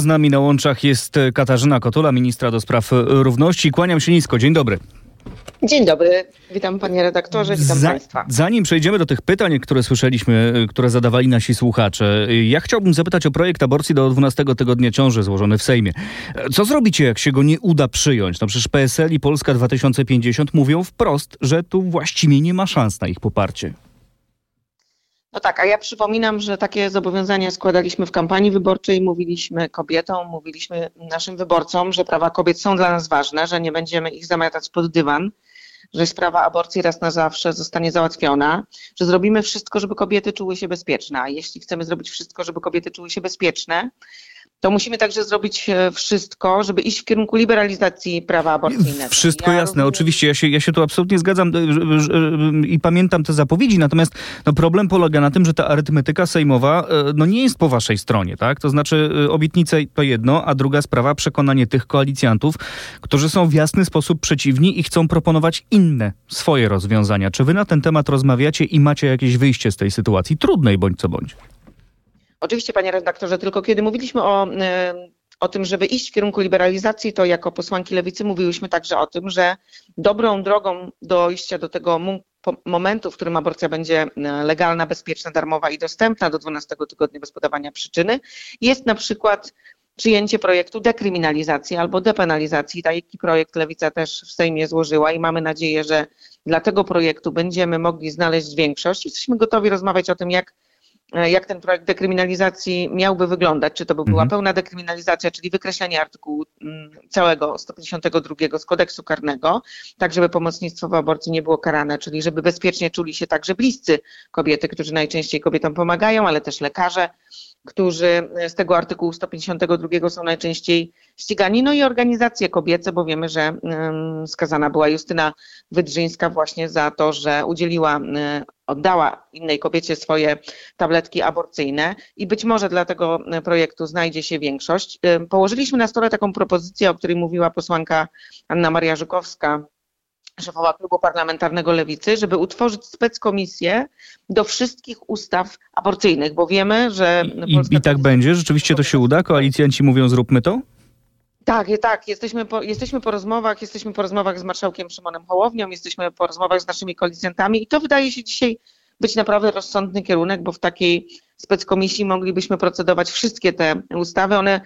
Z nami na łączach jest Katarzyna Kotula, ministra do spraw równości. Kłaniam się nisko. Dzień dobry. Dzień dobry, witam panie redaktorze, witam Za, państwa. Zanim przejdziemy do tych pytań, które słyszeliśmy, które zadawali nasi słuchacze, ja chciałbym zapytać o projekt aborcji do 12 tygodnia ciąży złożony w Sejmie. Co zrobicie, jak się go nie uda przyjąć? No przecież PSL i Polska 2050 mówią wprost, że tu właściwie nie ma szans na ich poparcie. No tak, a ja przypominam, że takie zobowiązania składaliśmy w kampanii wyborczej, mówiliśmy kobietom, mówiliśmy naszym wyborcom, że prawa kobiet są dla nas ważne, że nie będziemy ich zamiatać pod dywan, że sprawa aborcji raz na zawsze zostanie załatwiona, że zrobimy wszystko, żeby kobiety czuły się bezpieczne. A jeśli chcemy zrobić wszystko, żeby kobiety czuły się bezpieczne, to musimy także zrobić e, wszystko, żeby iść w kierunku liberalizacji prawa aborcyjnego. Wszystko ja jasne, rozumiem... oczywiście, ja się, ja się tu absolutnie zgadzam e, i pamiętam te zapowiedzi, natomiast no, problem polega na tym, że ta arytmetyka sejmowa e, no, nie jest po waszej stronie, tak? To znaczy obietnice to jedno, a druga sprawa przekonanie tych koalicjantów, którzy są w jasny sposób przeciwni i chcą proponować inne, swoje rozwiązania. Czy wy na ten temat rozmawiacie i macie jakieś wyjście z tej sytuacji, trudnej bądź co bądź? Oczywiście, panie redaktorze, tylko kiedy mówiliśmy o, e, o tym, żeby iść w kierunku liberalizacji, to jako posłanki lewicy mówiłyśmy także o tym, że dobrą drogą dojścia do tego momentu, w którym aborcja będzie e, legalna, bezpieczna, darmowa i dostępna do 12 tygodnia bez podawania przyczyny, jest na przykład przyjęcie projektu dekryminalizacji albo depenalizacji. Taki projekt Lewica też w Sejmie złożyła i mamy nadzieję, że dla tego projektu będziemy mogli znaleźć większość. Jesteśmy gotowi rozmawiać o tym, jak jak ten projekt dekryminalizacji miałby wyglądać, czy to by była mhm. pełna dekryminalizacja, czyli wykreślenie artykułu mm, całego 152 z kodeksu karnego, tak żeby pomocnictwo w aborcji nie było karane, czyli żeby bezpiecznie czuli się także bliscy kobiety, którzy najczęściej kobietom pomagają, ale też lekarze, którzy z tego artykułu 152 są najczęściej ścigani, no i organizacje kobiece, bo wiemy, że skazana była Justyna Wydrzyńska właśnie za to, że udzieliła, oddała innej kobiecie swoje tabletki aborcyjne i być może dla tego projektu znajdzie się większość. Położyliśmy na stole taką propozycję, o której mówiła posłanka Anna Maria Żukowska, szefowa klubu parlamentarnego Lewicy, żeby utworzyć speckomisję do wszystkich ustaw aborcyjnych, bo wiemy, że... I, i tak będzie? Rzeczywiście to się uda? Koalicjanci mówią zróbmy to? Tak, tak. Jesteśmy po, jesteśmy po rozmowach, jesteśmy po rozmowach z marszałkiem Szymonem Hołownią, jesteśmy po rozmowach z naszymi koalicjantami i to wydaje się dzisiaj być naprawdę rozsądny kierunek, bo w takiej speckomisji moglibyśmy procedować wszystkie te ustawy. One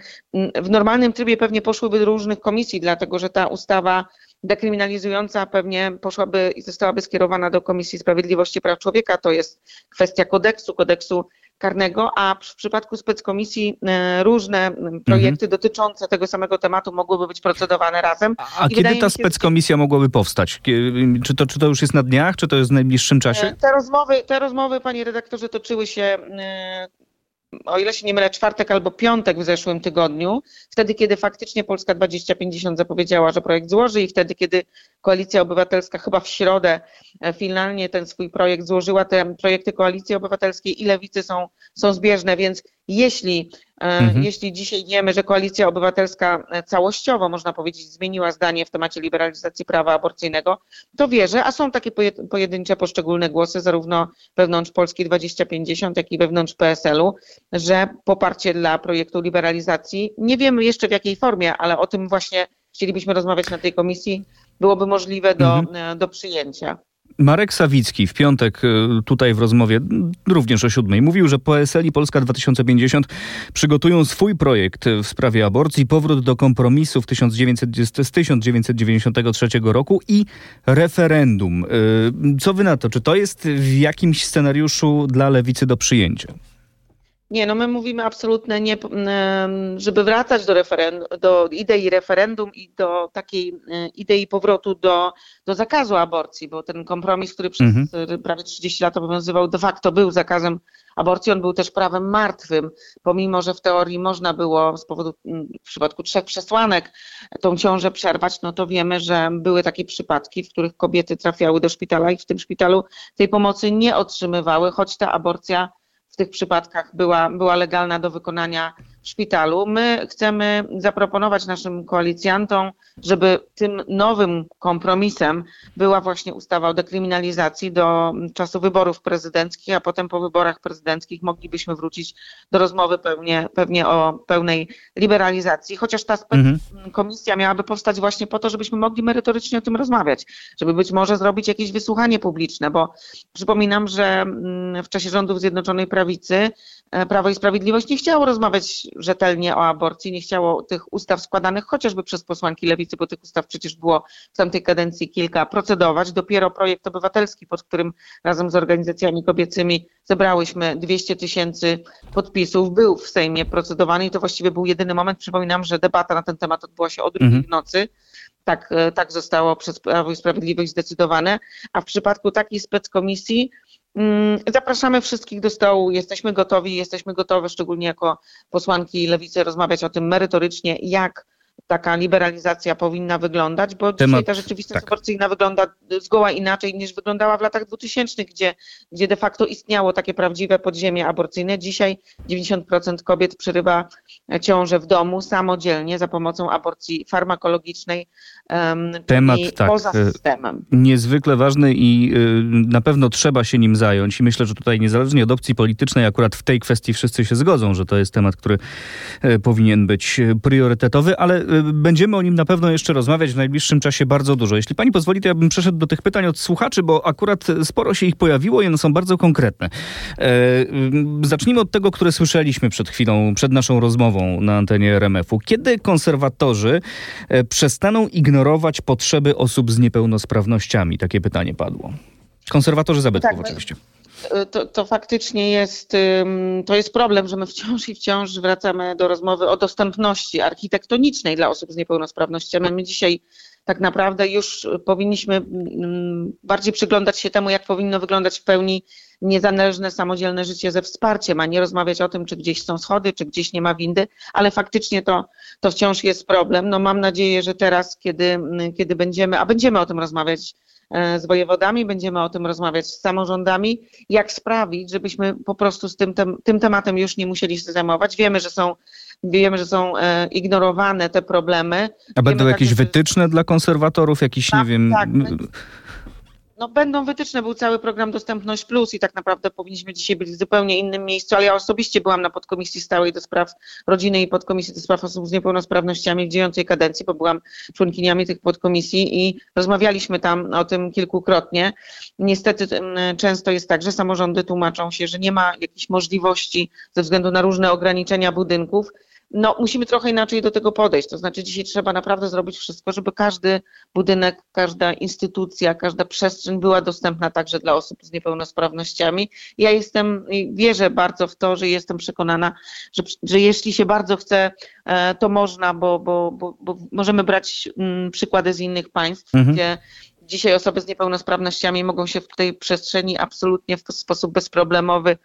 w normalnym trybie pewnie poszłyby do różnych komisji, dlatego że ta ustawa dekryminalizująca pewnie poszłaby i zostałaby skierowana do Komisji Sprawiedliwości Praw Człowieka. To jest kwestia kodeksu, kodeksu karnego, a w przypadku speckomisji e, różne projekty mhm. dotyczące tego samego tematu mogłyby być procedowane razem. A, a kiedy ta speckomisja mogłaby powstać? Czy to, czy to już jest na dniach, czy to jest w najbliższym czasie? E, te rozmowy, te rozmowy panie redaktorze, toczyły się e, o ile się nie mylę, czwartek albo piątek w zeszłym tygodniu, wtedy kiedy faktycznie Polska 2050 zapowiedziała, że projekt złoży i wtedy kiedy Koalicja Obywatelska chyba w środę e, finalnie ten swój projekt złożyła, te projekty Koalicji Obywatelskiej i Lewicy są, są zbieżne, więc jeśli, e, mhm. jeśli dzisiaj wiemy, że Koalicja Obywatelska e, całościowo, można powiedzieć, zmieniła zdanie w temacie liberalizacji prawa aborcyjnego, to wierzę, a są takie pojedyncze poszczególne głosy, zarówno wewnątrz Polski 2050, jak i wewnątrz PSL-u, że poparcie dla projektu liberalizacji, nie wiemy jeszcze w jakiej formie, ale o tym właśnie chcielibyśmy rozmawiać na tej komisji, byłoby możliwe do, mhm. E, do przyjęcia. Marek Sawicki w piątek e, tutaj w rozmowie, również o siódmej, mówił, że PSL i Polska 2050 przygotują swój projekt w sprawie aborcji, powrót do kompromisu w 1900, z 1993 roku i referendum. E, co wy na to? Czy to jest w jakimś scenariuszu dla lewicy do przyjęcia? Nie, no my mówimy absolutnie nie, żeby wracać do, do idei referendum i do takiej e, idei powrotu do, do zakazu aborcji, bo ten kompromis, który przez mhm. prawie 30 lat obowiązywał, de facto był zakazem aborcji, on był też prawem martwym, pomimo, że w teorii można było z powodu, w przypadku trzech przesłanek tą ciążę przerwać, no to wiemy, że były takie przypadki, w których kobiety trafiały do szpitala i w tym szpitalu tej pomocy nie otrzymywały, choć ta aborcja w tych przypadkach była, była legalna do wykonania szpitalu. My chcemy zaproponować naszym koalicjantom, żeby tym nowym kompromisem była właśnie ustawa o dekryminalizacji do czasu wyborów prezydenckich, a potem po wyborach prezydenckich moglibyśmy wrócić do rozmowy pewnie, pewnie o pełnej liberalizacji, chociaż ta mhm. komisja miałaby powstać właśnie po to, żebyśmy mogli merytorycznie o tym rozmawiać, żeby być może zrobić jakieś wysłuchanie publiczne, bo przypominam, że mm, w czasie rządów Zjednoczonej Prawicy e, Prawo i Sprawiedliwość nie chciało rozmawiać rzetelnie o aborcji, nie chciało tych ustaw składanych chociażby przez posłanki lewicy, bo tych ustaw przecież było w tamtej kadencji kilka, procedować. Dopiero projekt obywatelski, pod którym razem z organizacjami kobiecymi zebrałyśmy 200 tysięcy podpisów, był w Sejmie procedowany i to właściwie był jedyny moment. Przypominam, że debata na ten temat odbyła się o drugiej mhm. nocy. Tak, e, tak zostało przez Prawo i Sprawiedliwość zdecydowane. A w przypadku takiej speckomisji zapraszamy wszystkich do stołu. Jesteśmy gotowi, jesteśmy gotowe, szczególnie jako posłanki lewicy, rozmawiać o tym merytorycznie, jak taka liberalizacja powinna wyglądać, bo Temat, dzisiaj ta rzeczywistość tak. aborcyjna wygląda zgoła inaczej niż wyglądała w latach 2000, gdzie, gdzie de facto istniało takie prawdziwe podziemie aborcyjne. Dzisiaj 90% kobiet przerywa ciążę w domu samodzielnie za pomocą aborcji farmakologicznej um, Temat tak, poza e, systemem. Niezwykle ważny i y, na pewno trzeba się nim zająć i myślę, że tutaj niezależnie od opcji politycznej akurat w tej kwestii wszyscy się zgodzą, że to jest temat, który powinien być priorytetowy, ale będziemy o nim na pewno jeszcze rozmawiać w najbliższym czasie bardzo dużo. Jeśli pani pozwoli, to ja bym przeszedł do tych pytań od słuchaczy, bo akurat sporo się ich pojawiło i one są bardzo konkretne. E, zacznijmy od tego, które słyszeliśmy przed chwilą, przed naszą rozmową na antenie RMF-u. Kiedy konserwatorzy e, przestaną ignorować potrzeby osób z niepełnosprawnościami? Takie pytanie padło. Konserwatorzy zabytków tak, oczywiście. To, to, faktycznie jest, to jest problem, że my wciąż i wciąż wracamy do rozmowy o dostępności architektonicznej dla osób z niepełnosprawnościami. My dzisiaj tak naprawdę już powinniśmy bardziej przyglądać się temu, jak powinno wyglądać w pełni niezależne, samodzielne życie ze wsparciem, a nie rozmawiać o tym, czy gdzieś są schody, czy gdzieś nie ma windy, ale faktycznie to, to wciąż jest problem. No mam nadzieję, że teraz, kiedy, kiedy będziemy, a będziemy o tym rozmawiać z wojewodami, będziemy o tym rozmawiać z samorządami, jak sprawić, żebyśmy po prostu z tym, tem, tym tematem już nie musieli się zajmować. Wiemy, że są Wiemy, że są e, ignorowane te problemy. A Wiemy będą jakieś także, wytyczne dla konserwatorów, jakiś, tak, nie wiem... Tak, no będą wytyczne, był cały program Dostępność Plus i tak naprawdę powinniśmy dzisiaj być w zupełnie innym miejscu, ale ja osobiście byłam na podkomisji stałej do spraw rodziny i podkomisji do spraw osób z niepełnosprawnościami w dziejącej kadencji, bo byłam członkiniami tych podkomisji i rozmawialiśmy tam o tym kilkukrotnie. Niestety często jest tak, że samorządy tłumaczą się, że nie ma jakichś możliwości ze względu na różne ograniczenia budynków, no, musimy trochę inaczej do tego podejść. To znaczy, dzisiaj trzeba naprawdę zrobić wszystko, żeby każdy budynek, każda instytucja, każda przestrzeń była dostępna także dla osób z niepełnosprawnościami. Ja jestem, wierzę bardzo w to, że jestem przekonana, że, że jeśli się bardzo chce, e, to można, bo, bo, bo, bo możemy brać mm, przykłady z innych państw, mhm. gdzie dzisiaj osoby z niepełnosprawnościami mogą się w tej przestrzeni absolutnie w sposób bezproblemowy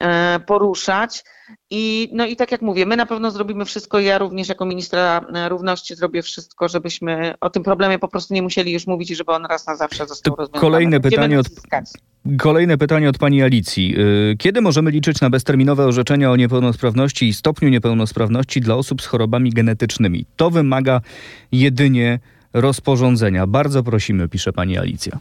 e, poruszać. I, no i tak jak mówię, my na pewno zrobimy wszystko, ja również jako ministra e, równości zrobię wszystko, żebyśmy o tym problemie po prostu nie musieli już mówić i żeby on raz na zawsze został rozwiązany. Kolejne pytanie, od, kolejne pytanie od pani Alicji. E, kiedy możemy liczyć na bezterminowe orzeczenia o niepełnosprawności i stopniu niepełnosprawności dla osób z chorobami genetycznymi? To wymaga jedynie rozporządzenia. Bardzo prosimy, pisze pani Alicja.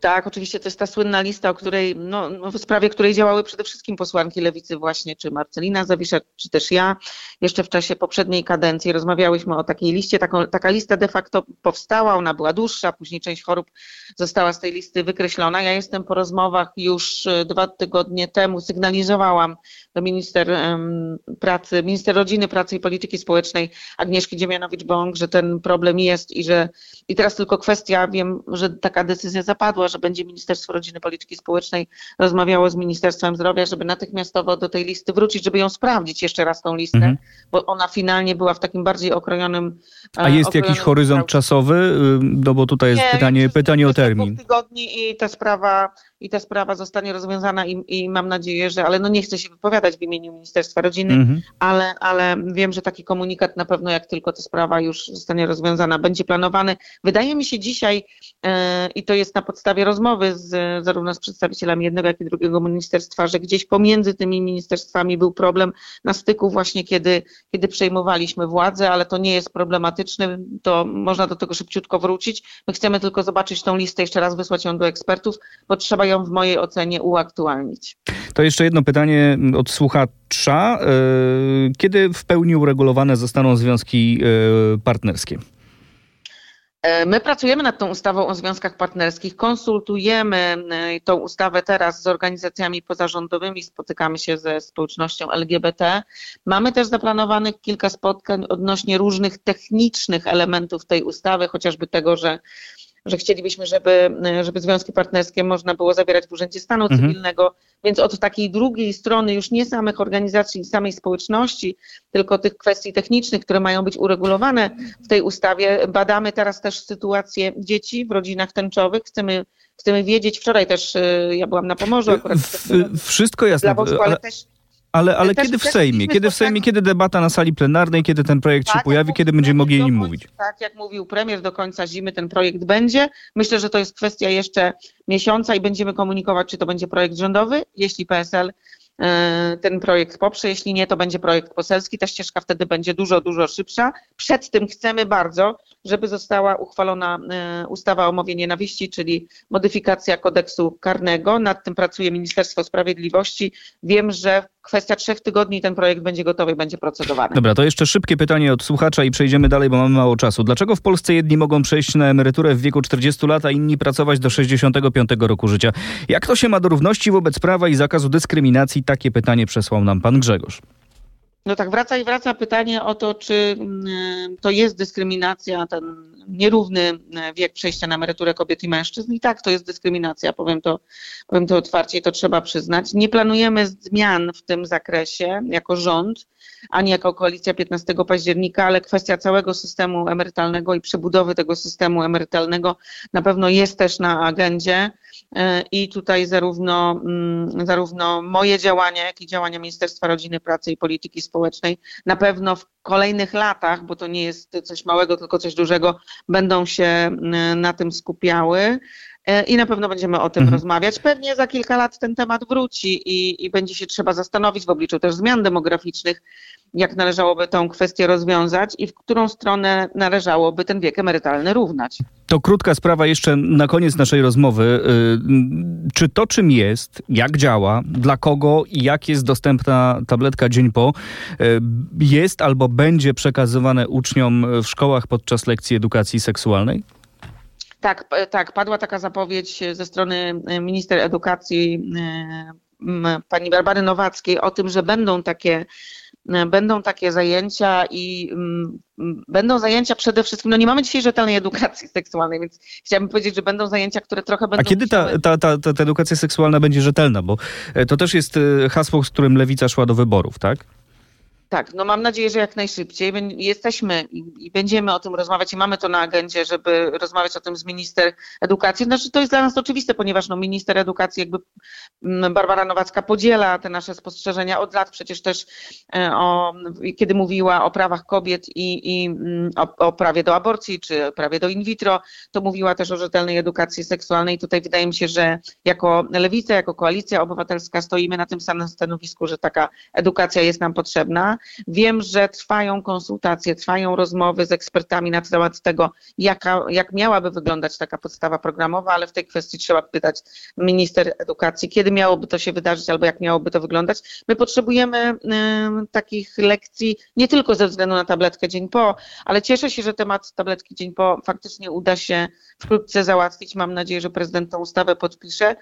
Tak, oczywiście to jest ta słynna lista, o której, no, no, w sprawie której działały przede wszystkim posłanki lewicy właśnie, czy Marcelina Zawisza, czy też ja. Jeszcze w czasie poprzedniej kadencji rozmawiałyśmy o takiej liście. Taką, taka lista de facto powstała, ona była dłuższa, później część chorób została z tej listy wykreślona. Ja jestem po rozmowach już e, dwa tygodnie temu, sygnalizowałam do minister um, pracy, minister rodziny, pracy i polityki społecznej Agnieszki Dziemianowicz-Bąk, że ten problem jest i że i teraz tylko kwestia, wiem, że taka decyzja zapadła, że będzie Ministerstwo Rodziny Polityki Społecznej rozmawiało z Ministerstwem Zdrowia, żeby natychmiastowo do tej listy wrócić, żeby ją sprawdzić jeszcze raz tą listę, mhm. bo ona finalnie była w takim bardziej okrojonym. A jest jakiś horyzont czasowy? No bo tutaj jest Nie, pytanie, pytanie o termin. tygodni i ta sprawa i ta sprawa zostanie rozwiązana i, i, mam nadzieję, że, ale no nie chcę się wypowiadać w imieniu Ministerstwa Rodziny, mhm. ale, ale wiem, że taki komunikat na pewno jak tylko ta sprawa już zostanie rozwiązana, będzie planowany. Wydaje mi się dzisiaj, e, i to jest na podstawie rozmowy z, zarówno z przedstawicielami jednego, jak i drugiego ministerstwa, że gdzieś pomiędzy tymi ministerstwami był problem na styku właśnie, kiedy, kiedy przejmowaliśmy władzę, ale to nie jest problematyczne, to można do tego szybciutko wrócić. My chcemy tylko zobaczyć tą listę, jeszcze raz wysłać ją do ekspertów, bo trzeba ją w mojej ocenie uaktualnić. To jeszcze jedno pytanie od słuchacza. E, kiedy w pełni uregulowane zostaną związki e, partnerskie? E, my pracujemy nad tą ustawą o związkach partnerskich, konsultujemy tą ustawę teraz z organizacjami pozarządowymi, spotykamy się ze społecznością LGBT. Mamy też zaplanowanych kilka spotkań odnośnie różnych technicznych elementów tej ustawy, chociażby tego, że że chcielibyśmy, żeby, żeby związki partnerskie można było zawierać w Urzędzie Stanu mhm. Cywilnego, więc od takiej drugiej strony już nie samych organizacji, samej społeczności, tylko tych kwestii technicznych, które mają być uregulowane w tej ustawie. Badamy teraz też sytuację dzieci w rodzinach tęczowych. Chcemy, chcemy wiedzieć, wczoraj też y, ja byłam na Pomorzu akurat. Wszystko jasne, ale też ale, ale kiedy w Sejmie? Kiedy w Sejmie, kiedy debata na sali plenarnej, kiedy ten projekt tak, się pojawi, kiedy będziemy mogli o nim mówić? Tak, jak mówił premier, do końca zimy ten projekt będzie. Myślę, że to jest kwestia jeszcze miesiąca i będziemy komunikować, czy to będzie projekt rządowy, jeśli PSL e, ten projekt poprze. Jeśli nie, to będzie projekt poselski. Ta ścieżka wtedy będzie dużo, dużo szybsza. Przed tym chcemy bardzo, żeby została uchwalona e, ustawa o mowie nienawiści, czyli modyfikacja kodeksu karnego. Nad tym pracuje Ministerstwo Sprawiedliwości. Wiem, że kwestia trzech tygodni ten projekt będzie gotowy i będzie procedowany. Dobra, to jeszcze szybkie pytanie od słuchacza i przejdziemy dalej, bo mamy mało czasu. Dlaczego w Polsce jedni mogą przejść na emeryturę w wieku 40 lat, a inni pracować do 65 roku życia? Jak to się ma do równości wobec prawa i zakazu dyskryminacji? Takie pytanie przesłał nam pan Grzegorz. No tak, wraca i wraca pytanie o to, czy mm, to jest dyskryminacja, ten nierówny mm, wiek przejścia na emeryturę kobiet i mężczyzn. I tak, to jest dyskryminacja, powiem to, powiem to otwarcie i to trzeba przyznać. Nie planujemy zmian w tym zakresie jako rząd, ani jako koalicja 15 października, ale kwestia całego systemu emerytalnego i przebudowy tego systemu emerytalnego na pewno jest też na agendzie. E, I tutaj zarówno, mm, zarówno moje działania, jak i działania Ministerstwa Rodziny, Pracy i Polityki Społecznej na pewno w kolejnych latach, bo to nie jest coś małego, tylko coś dużego, będą się mm, na tym skupiały. E, I na pewno będziemy o tym mhm. rozmawiać. Pewnie za kilka lat ten temat wróci i, i będzie się trzeba zastanowić w obliczu też zmian demograficznych, jak należałoby tą kwestię rozwiązać i w którą stronę należałoby ten wiek emerytalny równać. To krótka sprawa jeszcze na koniec naszej rozmowy. Y, czy to czym jest, jak działa, dla kogo i jak jest dostępna tabletka dzień po, y, jest albo będzie przekazywane uczniom w szkołach podczas lekcji edukacji seksualnej? Tak, tak, padła taka zapowiedź ze strony minister edukacji pani Barbary Nowackiej o tym, że będą takie będą takie zajęcia i będą zajęcia przede wszystkim, no nie mamy dzisiaj rzetelnej edukacji seksualnej, więc chciałabym powiedzieć, że będą zajęcia, które trochę będą... A kiedy ta, ta, ta, ta edukacja seksualna będzie rzetelna? Bo e, to też jest e, hasło, z którym Lewica szła do wyborów, tak? Tak, no mam nadzieję, że jak najszybciej. Jesteśmy i będziemy o tym rozmawiać i mamy to na agendzie, żeby rozmawiać o tym z minister edukacji. Znaczy to jest dla nas oczywiste, ponieważ no, minister edukacji, jakby mm, Barbara Nowacka podziela te nasze spostrzeżenia od lat przecież też, e, o, kiedy mówiła o prawach kobiet i, i mm, o, o prawie do aborcji czy prawie do in vitro, to mówiła też o rzetelnej edukacji seksualnej. Tutaj wydaje mi się, że jako Lewica, jako Koalicja Obywatelska stoimy na tym samym stanowisku, że taka edukacja jest nam potrzebna. Wiem, że trwają konsultacje, trwają rozmowy z ekspertami na temat tego, jaka, jak miałaby wyglądać taka podstawa programowa, ale w tej kwestii trzeba pytać minister edukacji, kiedy miałoby to się wydarzyć albo jak miałoby to wyglądać. My potrzebujemy y, takich lekcji nie tylko ze względu na tabletkę dzień po, ale cieszę się, że temat tabletki dzień po faktycznie uda się wkrótce załatwić. Mam nadzieję, że prezydent tę ustawę podpisze.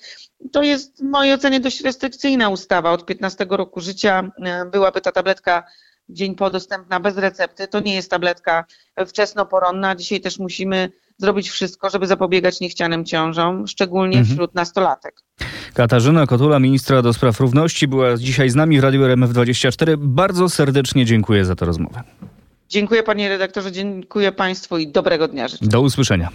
To jest w mojej ocenie dość restrykcyjna ustawa. Od 15 roku życia y, byłaby ta tabletka dzień po dostępna bez recepty. To nie jest tabletka wczesnoporonna. Dzisiaj też musimy zrobić wszystko, żeby zapobiegać niechcianym ciążom, szczególnie Mhm. wśród nastolatek. Katarzyna Kotula, ministra do spraw równości, była dzisiaj z nami w Radiu RMF24. Bardzo serdecznie dziękuję za tę rozmowę. Dziękuję panie redaktorze, dziękuję państwu i dobrego dnia życzę. Do usłyszenia.